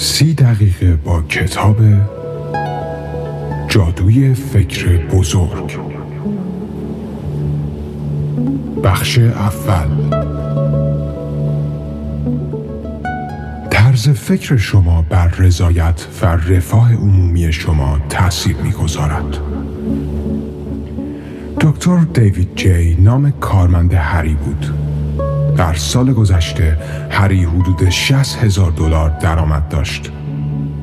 سی دقیقه با کتاب جادوی فکر بزرگ. بخش اول. طرز فکر شما بر رضایت و رفاه عمومی شما تاثیر می‌گذارد. دکتر دیوید جی نام کارمند هری بود. در سال گذشته هری حدود 60 هزار دلار درآمد داشت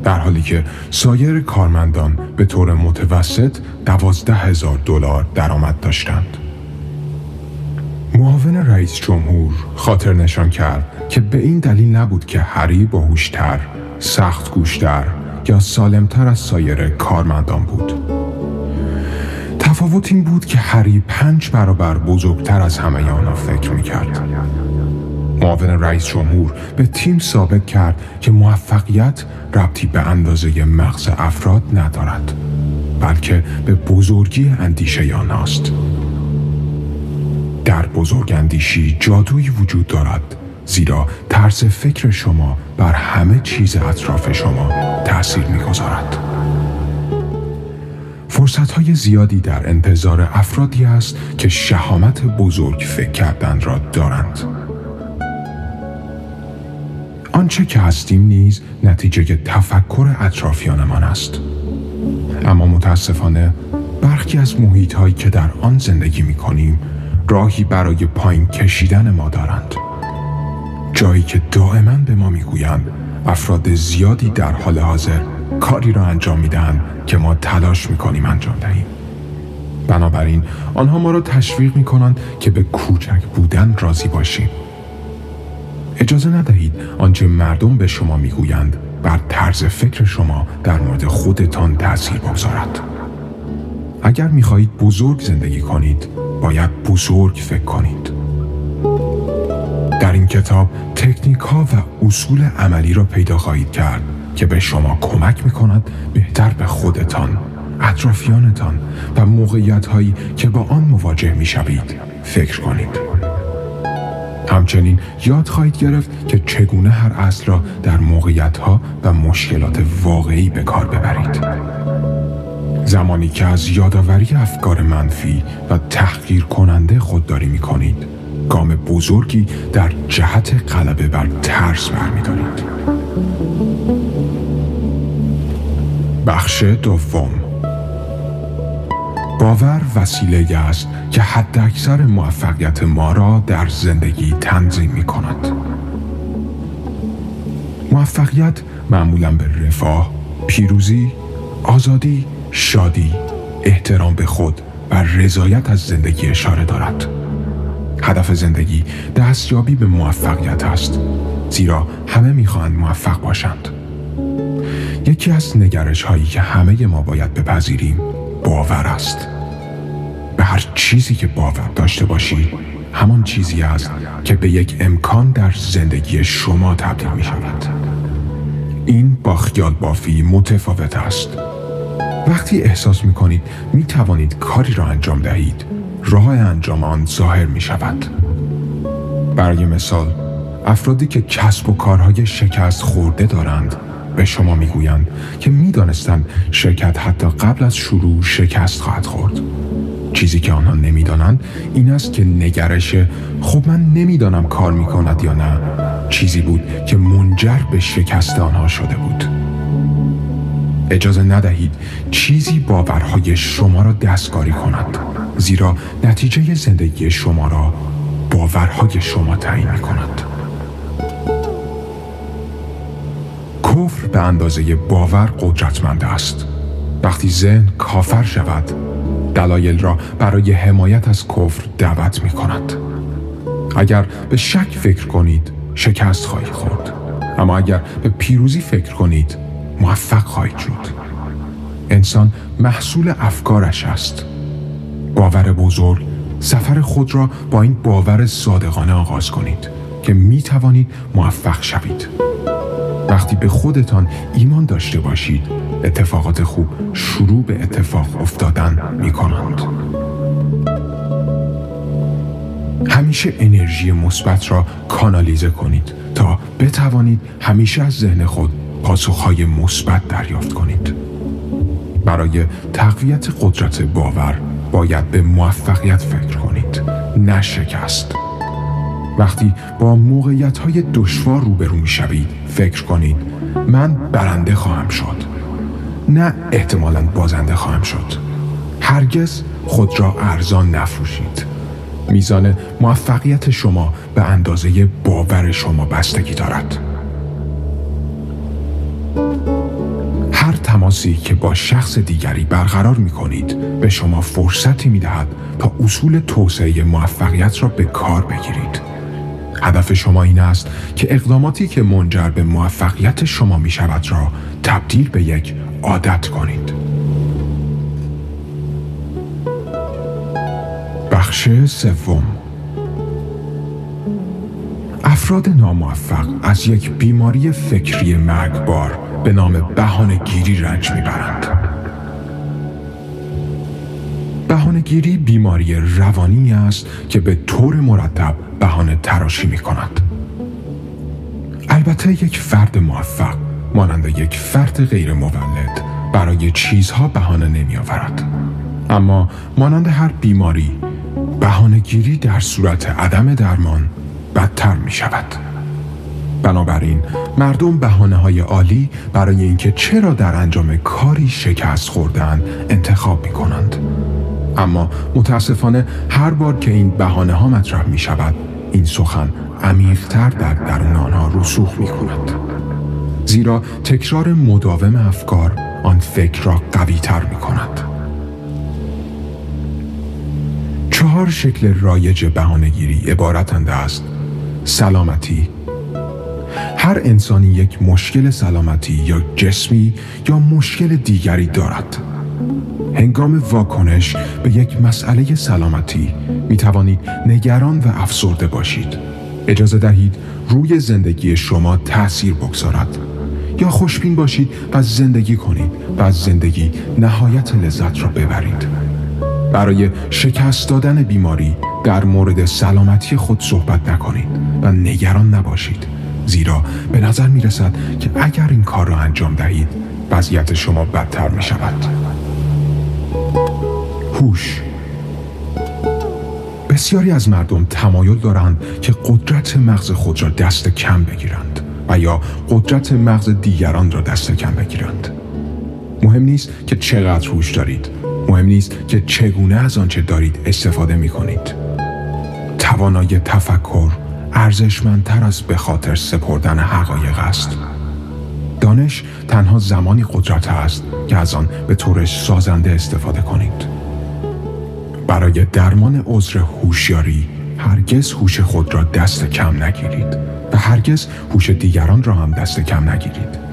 در حالی که سایر کارمندان به طور متوسط دوازده هزار دلار درآمد داشتند معاون رئیس جمهور خاطر نشان کرد که به این دلیل نبود که هری باهوشتر، سخت گوشتر یا سالمتر از سایر کارمندان بود. تفاوت این بود که هری پنج برابر بزرگتر از همه آنها فکر می‌کرد. معاون رئیس جمهور به تیم ثابت کرد که موفقیت ربطی به اندازه مغز افراد ندارد بلکه به بزرگی اندیشه آنهاست. در بزرگ اندیشی جادویی وجود دارد زیرا طرز فکر شما بر همه چیز اطراف شما تأثیر می‌گذارد. فرصت های زیادی در انتظار افرادی است که شهامت بزرگ فکر کردن را دارند. آنچه که هستیم نیز نتیجه تفکر اطرافیانمان است. اما متاسفانه برخی از محیط هایی که در آن زندگی می کنیم راهی برای پایین کشیدن ما دارند. جایی که دائما به ما می‌گویند افراد زیادی در حال حاضر کاری را انجام می‌دهند که ما تلاش می‌کنیم انجام دهیم بنابراین آنها ما را تشویق می‌کنند که به کوچک بودن راضی باشیم اجازه ندهید آنچه مردم به شما می‌گویند بر طرز فکر شما در مورد خودتان تاثیر بگذارد اگر می‌خواهید بزرگ زندگی کنید باید بزرگ فکر کنید در این کتاب تکنیک ها و اصول عملی را پیدا خواهید کرد که به شما کمک می کند بهتر به خودتان، اطرافیانتان و موقعیت هایی که با آن مواجه می شوید فکر کنید. همچنین یاد خواهید گرفت که چگونه هر اصل را در موقعیت ها و مشکلات واقعی به کار ببرید. زمانی که از یادآوری افکار منفی و تحقیر کننده خودداری می کنید گام بزرگی در جهت غلبه بر ترس برمیدارید بخش دوم باور وسیله است که حد اکثر موفقیت ما را در زندگی تنظیم می کند. موفقیت معمولا به رفاه، پیروزی، آزادی، شادی، احترام به خود و رضایت از زندگی اشاره دارد. هدف زندگی دستیابی به موفقیت است زیرا همه می‌خواهند موفق باشند یکی از نگرش هایی که همه ما باید بپذیریم باور است به هر چیزی که باور داشته باشی همان چیزی است که به یک امکان در زندگی شما تبدیل می شود. این با خیال بافی متفاوت است. وقتی احساس می کنید می توانید کاری را انجام دهید. راه انجام آن ظاهر می شود. برای مثال افرادی که کسب و کارهای شکست خورده دارند به شما می‌گویند که می‌دانستند شرکت حتی قبل از شروع شکست خواهد خورد. چیزی که آنها نمی‌دانند این است که نگرش خب من نمی‌دانم کار می‌کند یا نه. چیزی بود که منجر به شکست آنها شده بود. اجازه ندهید چیزی باورهای شما را دستکاری کند زیرا نتیجه زندگی شما را باورهای شما تعیین می کند کفر به اندازه باور قدرتمند است. وقتی ذهن کافر شود دلایل را برای حمایت از کفر دعوت می کند. اگر به شک فکر کنید شکست خواهید خورد. اما اگر به پیروزی فکر کنید موفق خواهید شد. انسان محصول افکارش است. باور بزرگ سفر خود را با این باور صادقانه آغاز کنید که می توانید موفق شوید. وقتی به خودتان ایمان داشته باشید اتفاقات خوب شروع به اتفاق افتادن می کنند همیشه انرژی مثبت را کانالیزه کنید تا بتوانید همیشه از ذهن خود پاسخهای مثبت دریافت کنید. برای تقویت قدرت باور باید به موفقیت فکر کنید نه شکست. وقتی با موقعیت های دشوار روبرو می شوید فکر کنید من برنده خواهم شد. نه احتمالا بازنده خواهم شد. هرگز خود را ارزان نفروشید. میزان موفقیت شما به اندازه باور شما بستگی دارد. هر تماسی که با شخص دیگری برقرار می کنید به شما فرصتی می دهد تا اصول توسعه موفقیت را به کار بگیرید. هدف شما این است که اقداماتی که منجر به موفقیت شما می شود را تبدیل به یک عادت کنید. بخش سوم افراد ناموفق از یک بیماری فکری مرگبار به نام بهانه گیری رنج می‌برند. بهانهگیری بیماری روانی است که به طور مرتب بهانه تراشی می کند. البته یک فرد موفق مانند یک فرد غیر مولد برای چیزها بهانه نمی آورد. اما مانند هر بیماری بهانهگیری در صورت عدم درمان بدتر می شود. بنابراین مردم بهانه های عالی برای اینکه چرا در انجام کاری شکست خوردن انتخاب می کنند. اما متاسفانه هر بار که این بهانه ها مطرح می شود این سخن عمیقتر در درون آنها رسوخ می کند زیرا تکرار مداوم افکار آن فکر را قوی تر می کند چهار شکل رایج بهانهگیری عبارتند است سلامتی هر انسانی یک مشکل سلامتی یا جسمی یا مشکل دیگری دارد هنگام واکنش به یک مسئله سلامتی می توانید نگران و افسرده باشید. اجازه دهید روی زندگی شما تأثیر بگذارد. یا خوشبین باشید و زندگی کنید و از زندگی نهایت لذت را ببرید. برای شکست دادن بیماری در مورد سلامتی خود صحبت نکنید و نگران نباشید. زیرا به نظر می رسد که اگر این کار را انجام دهید وضعیت شما بدتر می شود. هوش بسیاری از مردم تمایل دارند که قدرت مغز خود را دست کم بگیرند و یا قدرت مغز دیگران را دست کم بگیرند. مهم نیست که چقدر هوش دارید. مهم نیست که چگونه از آنچه دارید استفاده می کنید توانای تفکر ارزشمندتر از به خاطر سپردن حقایق است. دانش تنها زمانی قدرت است که از آن به طور سازنده استفاده کنید. برای درمان عذر هوشیاری هرگز هوش خود را دست کم نگیرید. هرگز هوش دیگران را هم دست کم نگیرید.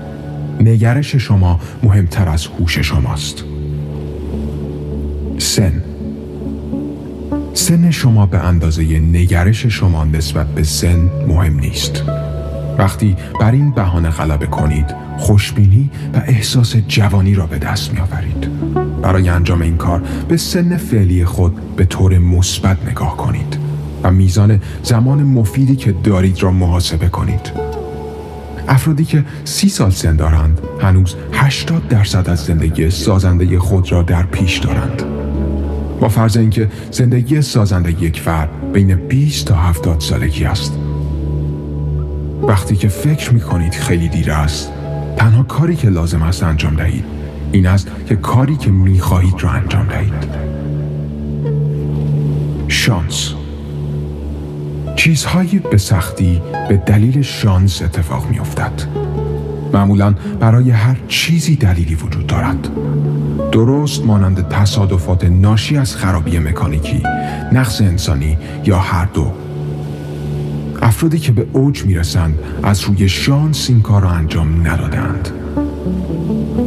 نگرش شما مهمتر از هوش شماست. سن. سن شما به اندازه نگرش شما نسبت به سن مهم نیست. وقتی بر این بهانه غلبه کنید خوشبینی و احساس جوانی را به دست می آورید. برای انجام این کار به سن فعلی خود به طور مثبت نگاه کنید. و میزان زمان مفیدی که دارید را محاسبه کنید. افرادی که سی سال سن دارند هنوز 80 درصد از زندگی سازنده خود را در پیش دارند. با فرض اینکه زندگی سازنده یک فرد بین 20 تا 70 سالگی است. وقتی که فکر می کنید خیلی دیر است تنها کاری که لازم است انجام دهید این است که کاری که می خواهید را انجام دهید شانس چیزهایی به سختی به دلیل شانس اتفاق می افتد. معمولا برای هر چیزی دلیلی وجود دارد. درست مانند تصادفات ناشی از خرابی مکانیکی نقص انسانی یا هر دو. افرادی که به اوج می‌رسند از روی شانس این کار را انجام ندادند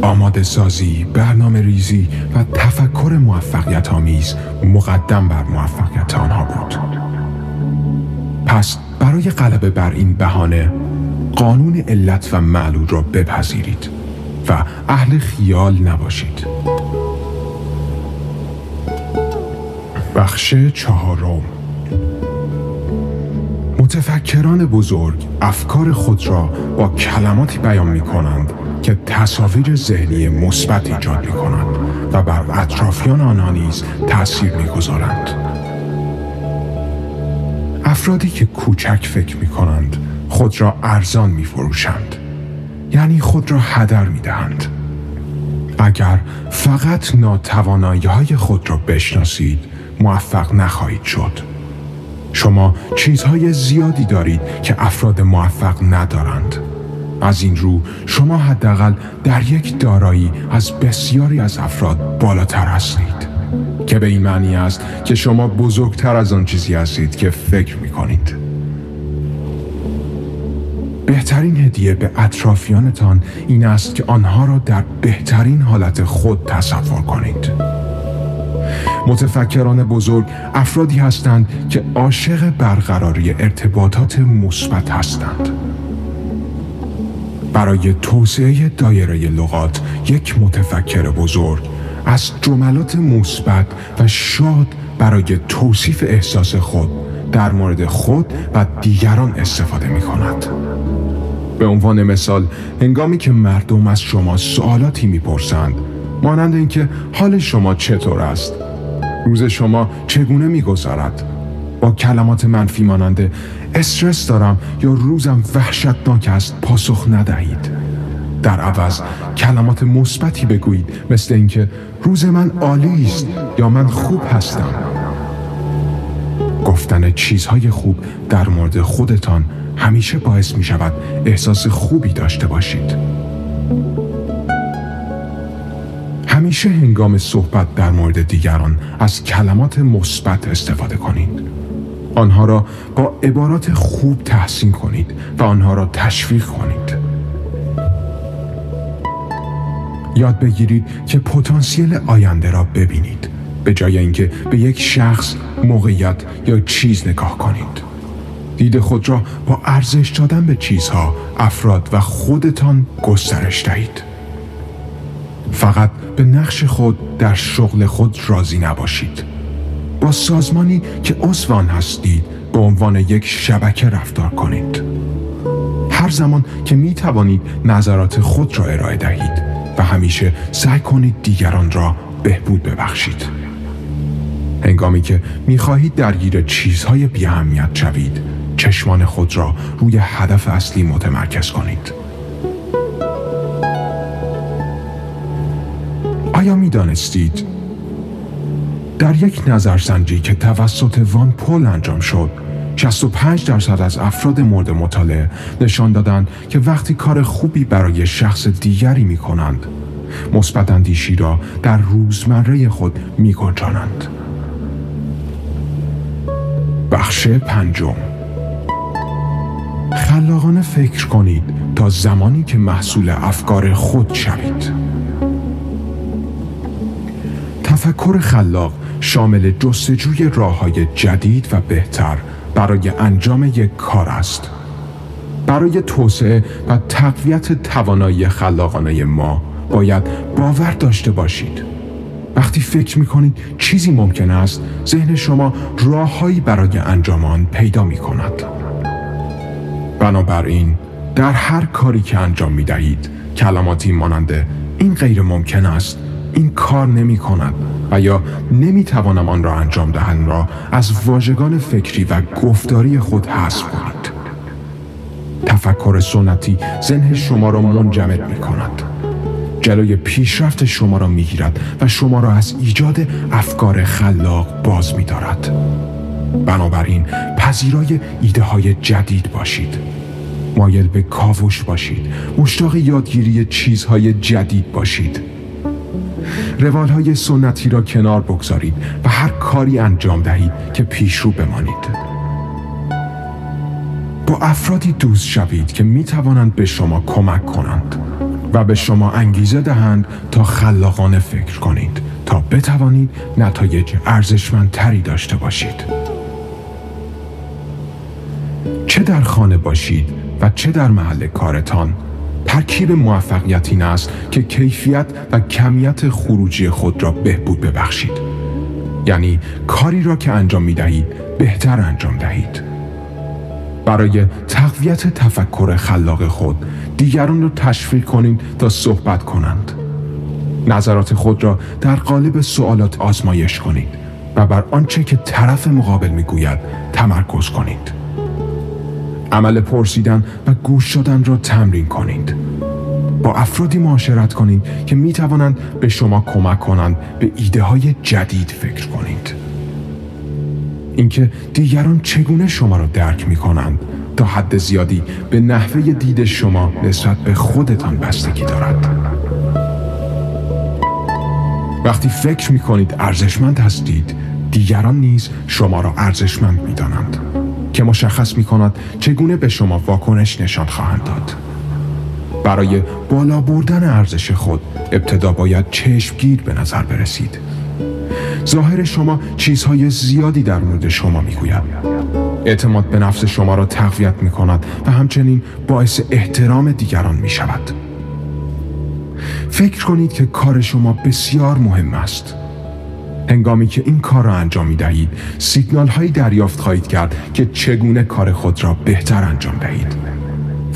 آماده سازی، برنامه ریزی و تفکر موفقیت آمیز مقدم بر موفقیت آنها بود. پس برای غلبه بر این بهانه قانون علت و معلول را بپذیرید و اهل خیال نباشید بخش چهارم متفکران بزرگ افکار خود را با کلماتی بیان می کنند که تصاویر ذهنی مثبت ایجاد می کنند و بر اطرافیان آنها نیز تأثیر می گذارند. افرادی که کوچک فکر می کنند خود را ارزان می فروشند. یعنی خود را هدر می دهند. اگر فقط ناتوانایی های خود را بشناسید موفق نخواهید شد. شما چیزهای زیادی دارید که افراد موفق ندارند. از این رو شما حداقل در یک دارایی از بسیاری از افراد بالاتر هستید که به این معنی است که شما بزرگتر از آن چیزی هستید که فکر می کنید بهترین هدیه به اطرافیانتان این است که آنها را در بهترین حالت خود تصور کنید. متفکران بزرگ افرادی هستند که عاشق برقراری ارتباطات مثبت هستند. برای توسعه دایره لغات یک متفکر بزرگ از جملات مثبت و شاد برای توصیف احساس خود در مورد خود و دیگران استفاده می کند. به عنوان مثال هنگامی که مردم از شما سوالاتی می‌پرسند مانند اینکه حال شما چطور است روز شما چگونه میگذرد با کلمات منفی ماننده استرس دارم یا روزم وحشتناک است پاسخ ندهید در عوض کلمات مثبتی بگویید مثل اینکه روز من عالی است یا من خوب هستم. گفتن چیزهای خوب در مورد خودتان همیشه باعث می شود احساس خوبی داشته باشید. همیشه هنگام صحبت در مورد دیگران از کلمات مثبت استفاده کنید. آنها را با عبارات خوب تحسین کنید و آنها را تشویق کنید. یاد بگیرید که پتانسیل آینده را ببینید. به جای اینکه به یک شخص موقعیت یا چیز نگاه کنید. دید خود را با ارزش دادن به چیزها افراد و خودتان گسترش دهید. فقط به نقش خود در شغل خود راضی نباشید. با سازمانی که عضو هستید به عنوان یک شبکه رفتار کنید. هر زمان که می توانید نظرات خود را ارائه دهید. و همیشه سعی کنید دیگران را بهبود ببخشید. هنگامی که می خواهید درگیر چیزهای بیاهمیت شوید چشمان خود را روی هدف اصلی متمرکز کنید. آیا می دانستید در یک نظرسنجی که توسط وان پول انجام شد 65 درصد از افراد مورد مطالعه نشان دادند که وقتی کار خوبی برای شخص دیگری می کنند مثبت اندیشی را در روزمره خود می گنجانند. بخش پنجم خلاقانه فکر کنید تا زمانی که محصول افکار خود شوید تفکر خلاق شامل جستجوی راه های جدید و بهتر برای انجام یک کار است. برای توسعه و تقویت توانایی خلاقانه ما باید باور داشته باشید. وقتی فکر می کنید چیزی ممکن است ذهن شما راههایی برای انجام آن پیدا می کند بنابراین در هر کاری که انجام می دهید کلماتی ماننده این غیر ممکن است این کار نمی کند و یا نمی توانم آن را انجام دهند را از واژگان فکری و گفتاری خود حذف کنید. تفکر سنتی ذهن شما را منجمد می کند جلوی پیشرفت شما را می گیرد و شما را از ایجاد افکار خلاق باز می دارد بنابراین پذیرای ایده های جدید باشید. مایل به کاوش باشید. مشتاق یادگیری چیزهای جدید باشید. روال های سنتی را کنار بگذارید و هر کاری انجام دهید که پیشرو بمانید. با افرادی دوست شوید که می توانند به شما کمک کنند و به شما انگیزه دهند تا خلاقانه فکر کنید تا بتوانید نتایج ارزشمندتری داشته باشید. چه در خانه باشید و چه در محل کارتان ترکیب موفقیت این است که کیفیت و کمیت خروجی خود را بهبود ببخشید. یعنی کاری را که انجام می دهید بهتر انجام دهید. برای تقویت تفکر خلاق خود دیگران را تشویق کنید تا صحبت کنند. نظرات خود را در قالب سوالات آزمایش کنید و بر آنچه که طرف مقابل می‌گوید تمرکز کنید. عمل پرسیدن و گوش شدن را تمرین کنید. با افرادی معاشرت کنید که می توانند به شما کمک کنند به ایده های جدید فکر کنید. اینکه دیگران چگونه شما را درک می کنند تا حد زیادی به نحوه دید شما نسبت به خودتان بستگی دارد. وقتی فکر می کنید ارزشمند هستید دیگران نیز شما را ارزشمند می دانند که مشخص می کند چگونه به شما واکنش نشان خواهند داد. برای بالا بردن ارزش خود ابتدا باید چشمگیر به نظر برسید. ظاهر شما چیزهای زیادی در مورد شما می‌گوید اعتماد به نفس شما را تقویت می کند و همچنین باعث احترام دیگران می شود فکر کنید که کار شما بسیار مهم است. هنگامی که این کار را انجام می دهید سیگنال هایی دریافت خواهید کرد که چگونه کار خود را بهتر انجام دهید.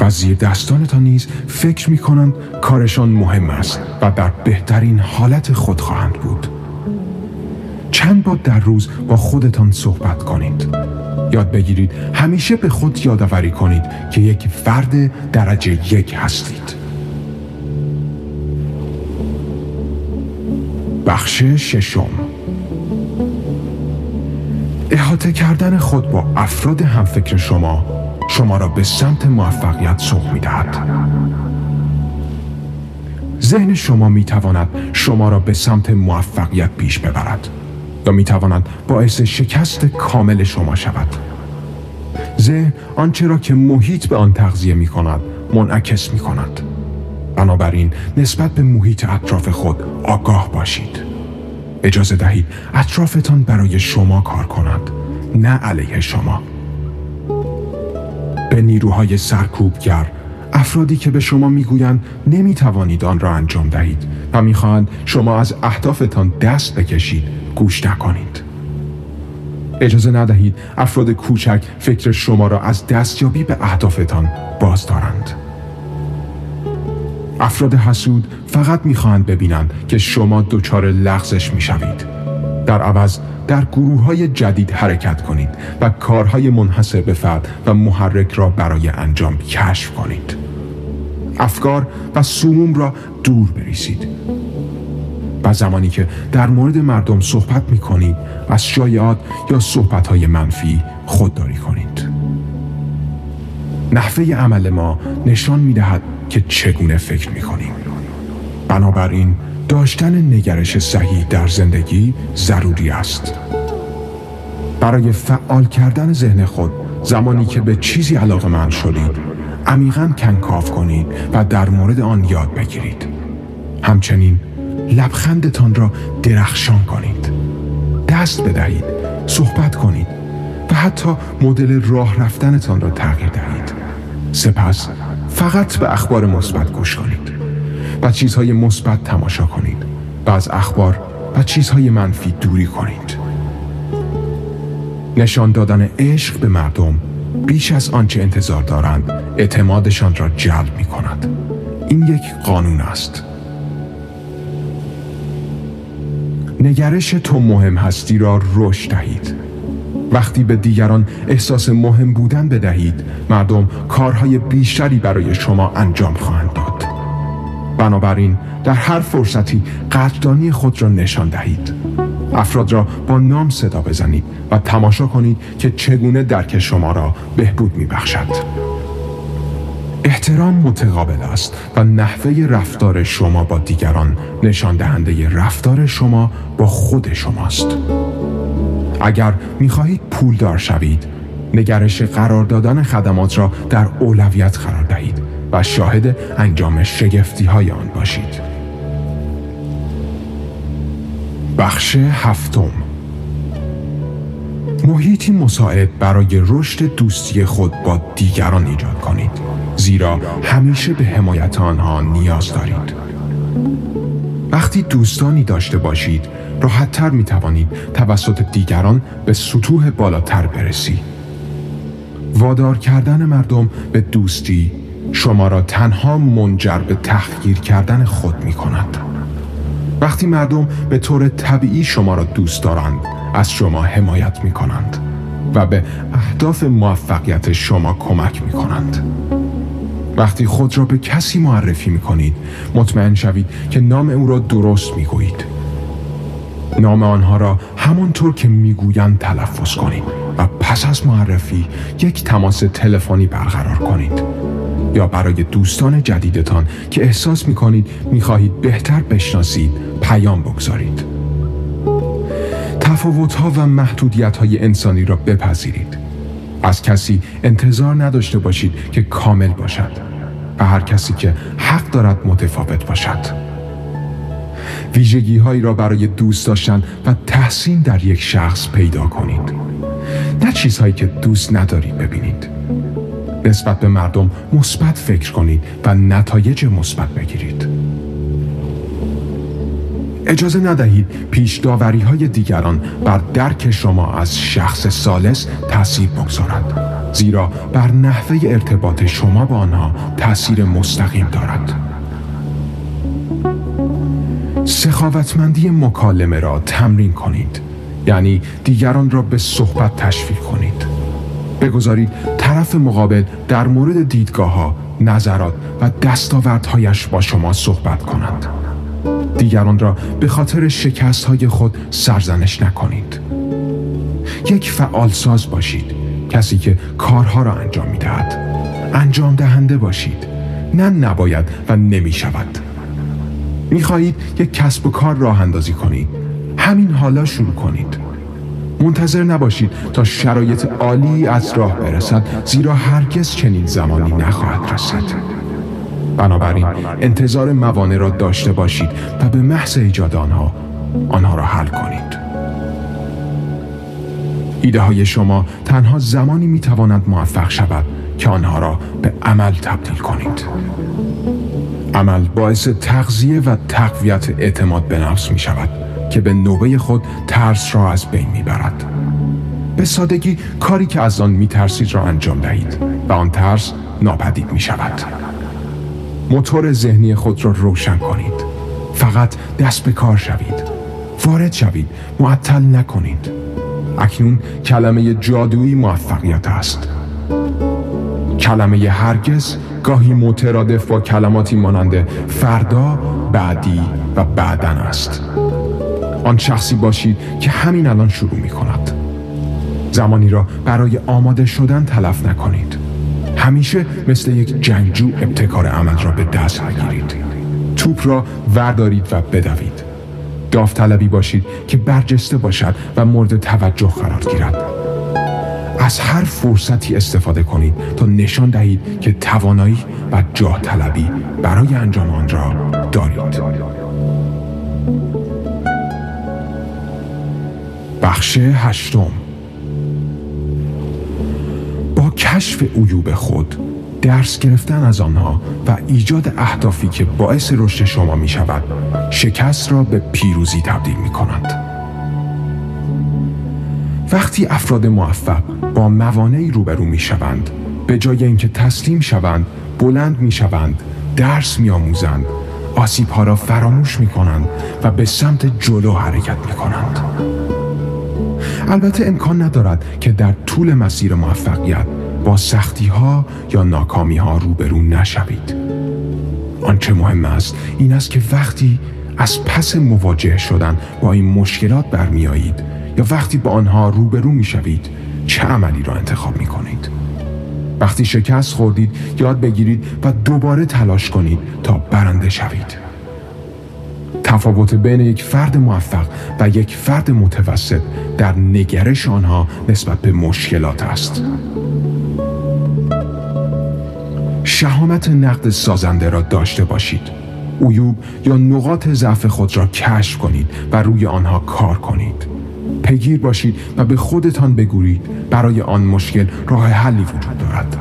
و زیر دستانتان نیز فکر می کنند کارشان مهم است و در بهترین حالت خود خواهند بود. چند بار در روز با خودتان صحبت کنید. یاد بگیرید همیشه به خود یادآوری کنید که یک فرد درجه یک هستید. بخش ششم. احاطه کردن خود با افراد همفکر شما شما را به سمت موفقیت سوق می دهد. ذهن شما می تواند شما را به سمت موفقیت پیش ببرد یا می تواند باعث شکست کامل شما شود. ذهن آنچه را که محیط به آن تغذیه می کند منعکس می کند بنابراین نسبت به محیط اطراف خود آگاه باشید. اجازه دهید اطرافتان برای شما کار کنند. نه علیه شما. به نیروهای سرکوبگر افرادی که به شما می‌گویند نمی‌توانید آن را انجام دهید و می‌خواهند شما از اهدافتان دست بکشید گوش نکنید. اجازه ندهید افراد کوچک فکر شما را از دستیابی به اهدافتان باز دارند. افراد حسود فقط می‌خواهند ببینند که شما دچار لغزش می‌شوید. در عوض در گروه های جدید حرکت کنید و کارهای منحصر به فرد و محرک را برای انجام کشف کنید. افکار و سموم را دور بریزید. و زمانی که در مورد مردم صحبت می کنید از شایعات یا صحبت های منفی خودداری کنید. نحوه عمل ما نشان می دهد که چگونه فکر می کنیم بنابراین داشتن نگرش صحیح در زندگی ضروری است. برای فعال کردن ذهن خود زمانی که به چیزی علاقه من شدید عمیقا کنکاف کنید و در مورد آن یاد بگیرید. همچنین لبخندتان را درخشان کنید. دست بدهید صحبت کنید و حتی مدل راه رفتنتان را تغییر دهید. سپس فقط به اخبار مثبت گوش کنید. و چیزهای مثبت تماشا کنید. و از اخبار و چیزهای منفی دوری کنید. نشان دادن عشق به مردم بیش از آنچه انتظار دارند اعتمادشان را جلب می کند. این یک قانون است. نگرش تو مهم هستی را رشد دهید. وقتی به دیگران احساس مهم بودن بدهید مردم کارهای بیشتری برای شما انجام خواهند داد. بنابراین در هر فرصتی قدردانی خود را نشان دهید افراد را با نام صدا بزنید و تماشا کنید که چگونه درک شما را بهبود می بخشد. احترام متقابل است و نحوه رفتار شما با دیگران نشان دهنده رفتار شما با خود شماست. اگر می خواهید پولدار شوید، نگرش قرار دادن خدمات را در اولویت قرار دهید و شاهد انجام شگفتی های آن باشید. بخش هفتم. محیطی مساعد برای رشد دوستی خود با دیگران ایجاد کنید زیرا همیشه به حمایت آنها نیاز دارید. وقتی دوستانی داشته باشید راحتتر می توانید توسط دیگران به سطوح بالاتر برسید. وادار کردن مردم به دوستی شما را تنها منجر به تحقیر کردن خود می کند. وقتی مردم به طور طبیعی شما را دوست دارند از شما حمایت می کنند و به اهداف موفقیت شما کمک می کنند. وقتی خود را به کسی معرفی می کنید مطمئن شوید که نام او را درست می گویید. نام آنها را همانطور که می‌گویند تلفظ کنید و پس از معرفی یک تماس تلفنی برقرار کنید یا برای دوستان جدیدتان که احساس می کنید می خواهید بهتر بشناسید پیام بگذارید. تفاوت ها و محدودیت های انسانی را بپذیرید. از کسی انتظار نداشته باشید که کامل باشد و هر کسی که حق دارد متفاوت باشد. ویژگی هایی را برای دوست داشتن و تحسین در یک شخص پیدا کنید. نه چیزهایی که دوست ندارید ببینید. نسبت به مردم مثبت فکر کنید و نتایج مثبت بگیرید. اجازه ندهید پیش داوری های دیگران بر درک شما از شخص سالس تاثیر بگذارد زیرا بر نحوه ارتباط شما با آنها تاثیر مستقیم دارد. سخاوتمندی مکالمه را تمرین کنید یعنی دیگران را به صحبت تشویق کنید. بگذارید طرف مقابل در مورد دیدگاه ها، نظرات و دستاوردهایش با شما صحبت کنند. دیگران را به خاطر شکست های خود سرزنش نکنید. یک فعال ساز باشید. کسی که کارها را انجام می دهد انجام دهنده باشید. نه نباید و نمی شود می خواهید یک کسب و کار راه اندازی کنید. همین حالا شروع کنید. منتظر نباشید تا شرایط عالی از راه برسد زیرا هرگز چنین زمانی نخواهد رسید. بنابراین انتظار موانع را داشته باشید و به محض ایجاد آنها آنها را حل کنید. ایده های شما تنها زمانی می تواند موفق شود که آنها را به عمل تبدیل کنید. عمل باعث تغذیه و تقویت اعتماد به نفس می شود که به نوبه خود ترس را از بین می برد. به سادگی کاری که از آن می ترسید را انجام دهید و آن ترس ناپدید می شود. موتور ذهنی خود را روشن کنید. فقط دست به کار شوید. وارد شوید. معطل نکنید. اکنون کلمه جادویی موفقیت است. کلمه هرگز گاهی مترادف با کلماتی مانند فردا بعدی و بعدن است. آن شخصی باشید که همین الان شروع می کند. زمانی را برای آماده شدن تلف نکنید. همیشه مثل یک جنگجو ابتکار عمل را به دست بگیرید. توپ را وردارید و بدوید. داوطلبی باشید که برجسته باشد و مورد توجه قرار گیرد. از هر فرصتی استفاده کنید تا نشان دهید که توانایی و جاه طلبی برای انجام آن را دارید. بخش هشتم. کشف عیوب خود درس گرفتن از آنها و ایجاد اهدافی که باعث رشد شما می شود شکست را به پیروزی تبدیل می کند وقتی افراد موفق با موانعی روبرو می شوند به جای اینکه تسلیم شوند بلند می شوند درس می آموزند آسیب ها را فراموش می کنند و به سمت جلو حرکت می کنند البته امکان ندارد که در طول مسیر موفقیت با سختی ها یا ناکامی ها روبرو نشوید. آنچه مهم است این است که وقتی از پس مواجه شدن با این مشکلات برمیایید یا وقتی با آنها روبرو می‌شوید چه عملی را انتخاب می کنید وقتی شکست خوردید یاد بگیرید و دوباره تلاش کنید تا برنده شوید. تفاوت بین یک فرد موفق و یک فرد متوسط در نگرش آنها نسبت به مشکلات است. شهامت نقد سازنده را داشته باشید. عیوب یا نقاط ضعف خود را کشف کنید و روی آنها کار کنید. پیگیر باشید و به خودتان بگویید برای آن مشکل راه حلی وجود دارد.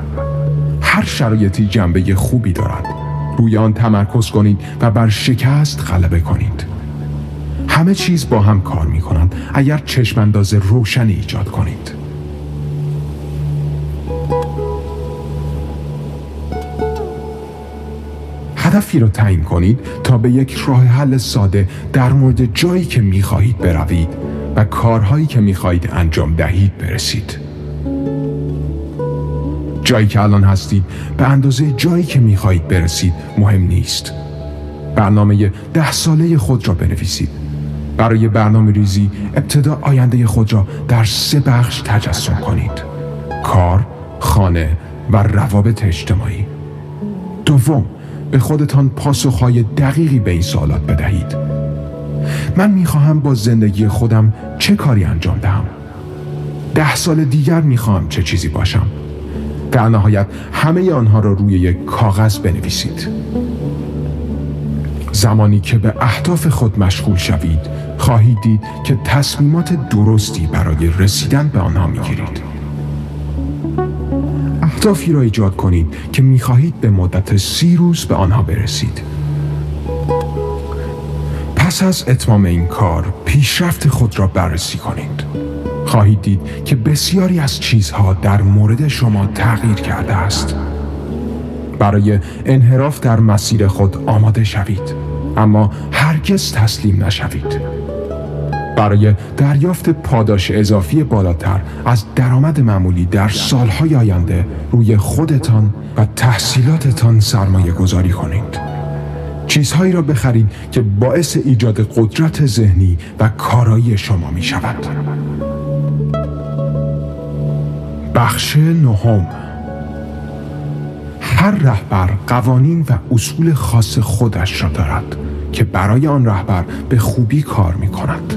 هر شرایطی جنبه خوبی دارد. روی آن تمرکز کنید و بر شکست غلبه کنید. همه چیز با هم کار می کنند اگر چشم انداز روشنی ایجاد کنید. هدفی را تعیین کنید تا به یک راه حل ساده در مورد جایی که می خواهید بروید و کارهایی که می خواهید انجام دهید برسید. جایی که الان هستید. به اندازه جایی که می‌خواهید برسید مهم نیست. برنامه ده ساله خود را بنویسید. برای برنامه ریزی ابتدا آینده خود را در سه بخش تجسم کنید. کار، خانه و روابط اجتماعی. دوم به خودتان پاسخهای دقیقی به این سوالات بدهید. من می‌خواهم با زندگی خودم چه کاری انجام دهم؟ ده سال دیگر می‌خواهم چه چیزی باشم؟ در نهایت همه آنها را روی یک کاغذ بنویسید. زمانی که به اهداف خود مشغول شوید خواهید دید که تصمیمات درستی برای رسیدن به آنها می‌گیرید. اهدافی را ایجاد کنید که می‌خواهید به مدت سی روز به آنها برسید. پس از اتمام این کار پیشرفت خود را بررسی کنید. خواهید دید که بسیاری از چیزها در مورد شما تغییر کرده است. برای انحراف در مسیر خود آماده شوید اما هرگز تسلیم نشوید. برای دریافت پاداش اضافی بالاتر از درآمد معمولی در سالهای آینده روی خودتان و تحصیلاتتان سرمایه گذاری کنید. چیزهایی را بخرید که باعث ایجاد قدرت ذهنی و کارایی شما می شود بخش نهم هر رهبر قوانین و اصول خاص خودش را دارد که برای آن رهبر به خوبی کار می کند.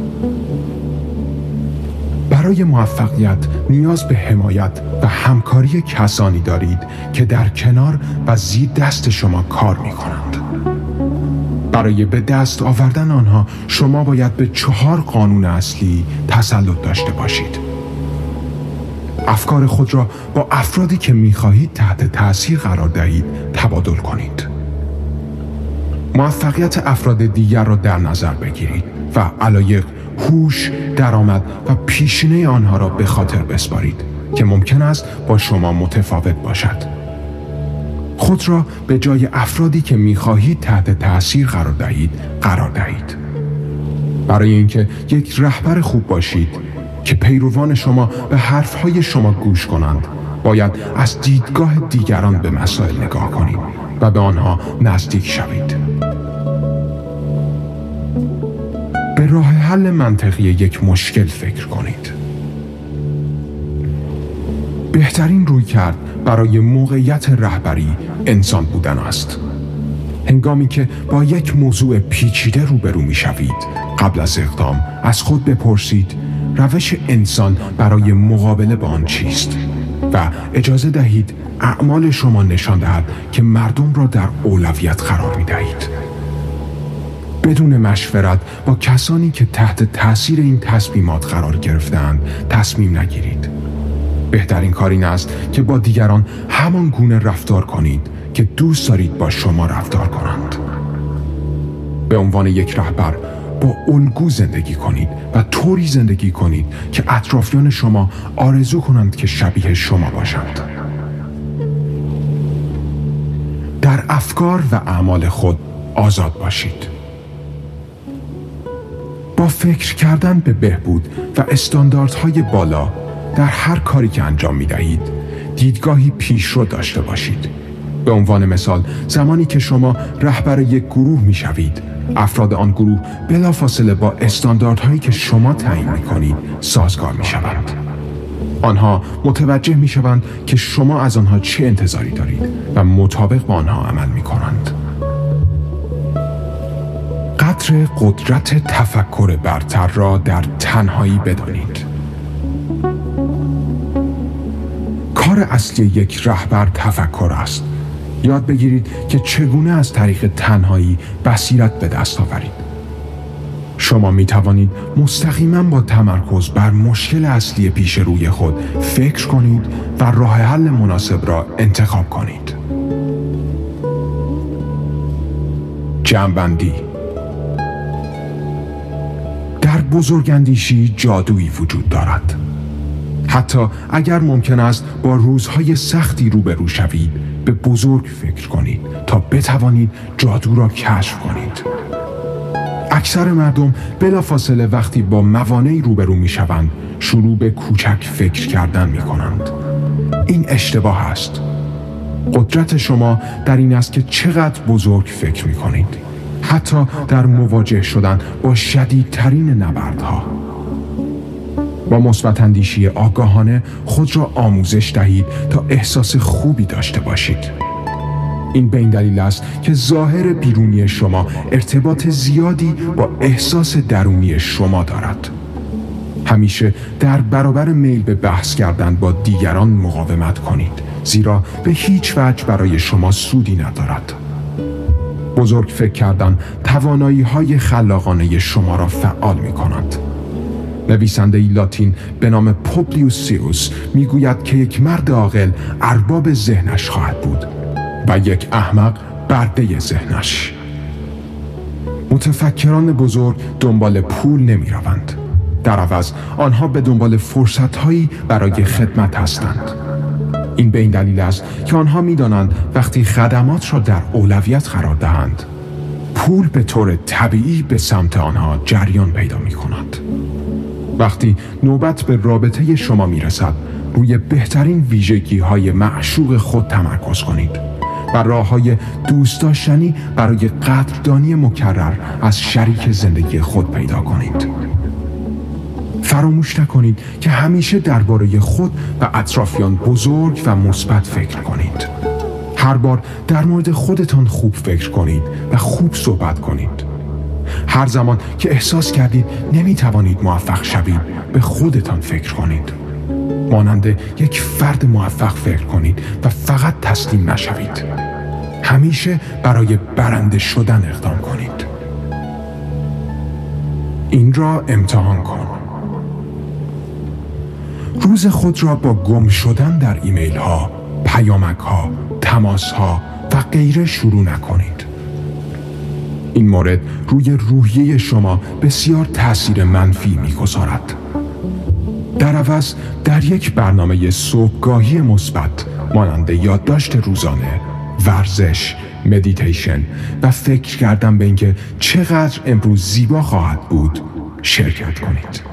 برای موفقیت نیاز به حمایت و همکاری کسانی دارید که در کنار و زیر دست شما کار می کنند. برای به دست آوردن آنها شما باید به چهار قانون اصلی تسلط داشته باشید. افکار خود را با افرادی که می‌خواهید تحت تأثیر قرار دهید تبادل کنید. موفقیت افراد دیگر را در نظر بگیرید و علایق هوش درآمد و پیشینه آنها را به خاطر بسپارید که ممکن است با شما متفاوت باشد. خود را به جای افرادی که می‌خواهید تحت تأثیر قرار دهید قرار دهید. برای اینکه یک رهبر خوب باشید که پیروان شما به حرفهای شما گوش کنند. باید از دیدگاه دیگران به مسائل نگاه کنید و به آنها نزدیک شوید. به راه حل منطقی یک مشکل فکر کنید. بهترین روی کرد برای موقعیت رهبری انسان بودن است. هنگامی که با یک موضوع پیچیده روبرو می شوید قبل از اقدام از خود بپرسید روش انسان برای مقابله با آن چیست و اجازه دهید اعمال شما نشان دهد که مردم را در اولویت قرار می دهید. بدون مشورت با کسانی که تحت تاثیر این تصمیمات قرار گرفتند تصمیم نگیرید. بهترین کار این است که با دیگران همان گونه رفتار کنید که دوست دارید با شما رفتار کنند. به عنوان یک رهبر با الگو زندگی کنید و طوری زندگی کنید که اطرافیان شما آرزو کنند که شبیه شما باشند. در افکار و اعمال خود آزاد باشید. با فکر کردن به بهبود و استانداردهای بالا در هر کاری که انجام می دهید دیدگاهی پیشرو داشته باشید. به عنوان مثال زمانی که شما رهبر یک گروه می شوید افراد آن گروه بلافاصله با استانداردهایی که شما تعیین می کنید سازگار می شوند. آنها متوجه می شوند که شما از آنها چه انتظاری دارید و مطابق با آنها عمل می کنند. قدر قدرت تفکر برتر را در تنهایی بدانید. کار اصلی یک رهبر تفکر است یاد بگیرید که چگونه از طریق تنهایی بصیرت به دست آورید. شما می توانید مستقیما با تمرکز بر مشکل اصلی پیش روی خود فکر کنید و راه حل مناسب را انتخاب کنید. جنبندی در بزرگندیشی جادویی وجود دارد. حتی اگر ممکن است با روزهای سختی روبرو شوید به بزرگ فکر کنید تا بتوانید جادو را کشف کنید. اکثر مردم بلافاصله وقتی با موانعی روبرو می شوند شروع به کوچک فکر کردن می کنند این اشتباه است. قدرت شما در این است که چقدر بزرگ فکر می کنید حتی در مواجه شدن با شدیدترین نبردها. با مثبت اندیشی آگاهانه خود را آموزش دهید تا احساس خوبی داشته باشید. این به این دلیل است که ظاهر بیرونی شما ارتباط زیادی با احساس درونی شما دارد. همیشه در برابر میل به بحث کردن با دیگران مقاومت کنید زیرا به هیچ وجه برای شما سودی ندارد. بزرگ فکر کردن توانایی های خلاقانه شما را فعال می کند نویسنده لاتین به نام پوبلیوس سیوس می‌گوید که یک مرد عاقل ارباب ذهنش خواهد بود و یک احمق برده ذهنش. متفکران بزرگ دنبال پول نمی روند. در عوض آنها به دنبال فرصت هایی برای خدمت هستند. این به این دلیل است که آنها می دانند وقتی خدمات را در اولویت قرار دهند پول به طور طبیعی به سمت آنها جریان پیدا می کند وقتی نوبت به رابطه شما می رسد روی بهترین ویژگی های معشوق خود تمرکز کنید و راه های دوست داشتنی برای قدردانی مکرر از شریک زندگی خود پیدا کنید. فراموش نکنید که همیشه درباره خود و اطرافیان بزرگ و مثبت فکر کنید. هر بار در مورد خودتان خوب فکر کنید و خوب صحبت کنید. هر زمان که احساس کردید نمی توانید موفق شوید به خودتان فکر کنید. مانند یک فرد موفق فکر کنید و فقط تسلیم نشوید. همیشه برای برنده شدن اقدام کنید. این را امتحان کن. روز خود را با گم شدن در ایمیل ها، پیامک ها، تماس ها و غیره شروع نکنید. این مورد روی روحیه شما بسیار تاثیر منفی می‌گذارد. در عوض در یک برنامه صبحگاهی مثبت مانند یادداشت روزانه ورزش مدیتیشن و فکر کردن به اینکه چقدر امروز زیبا خواهد بود شرکت کنید.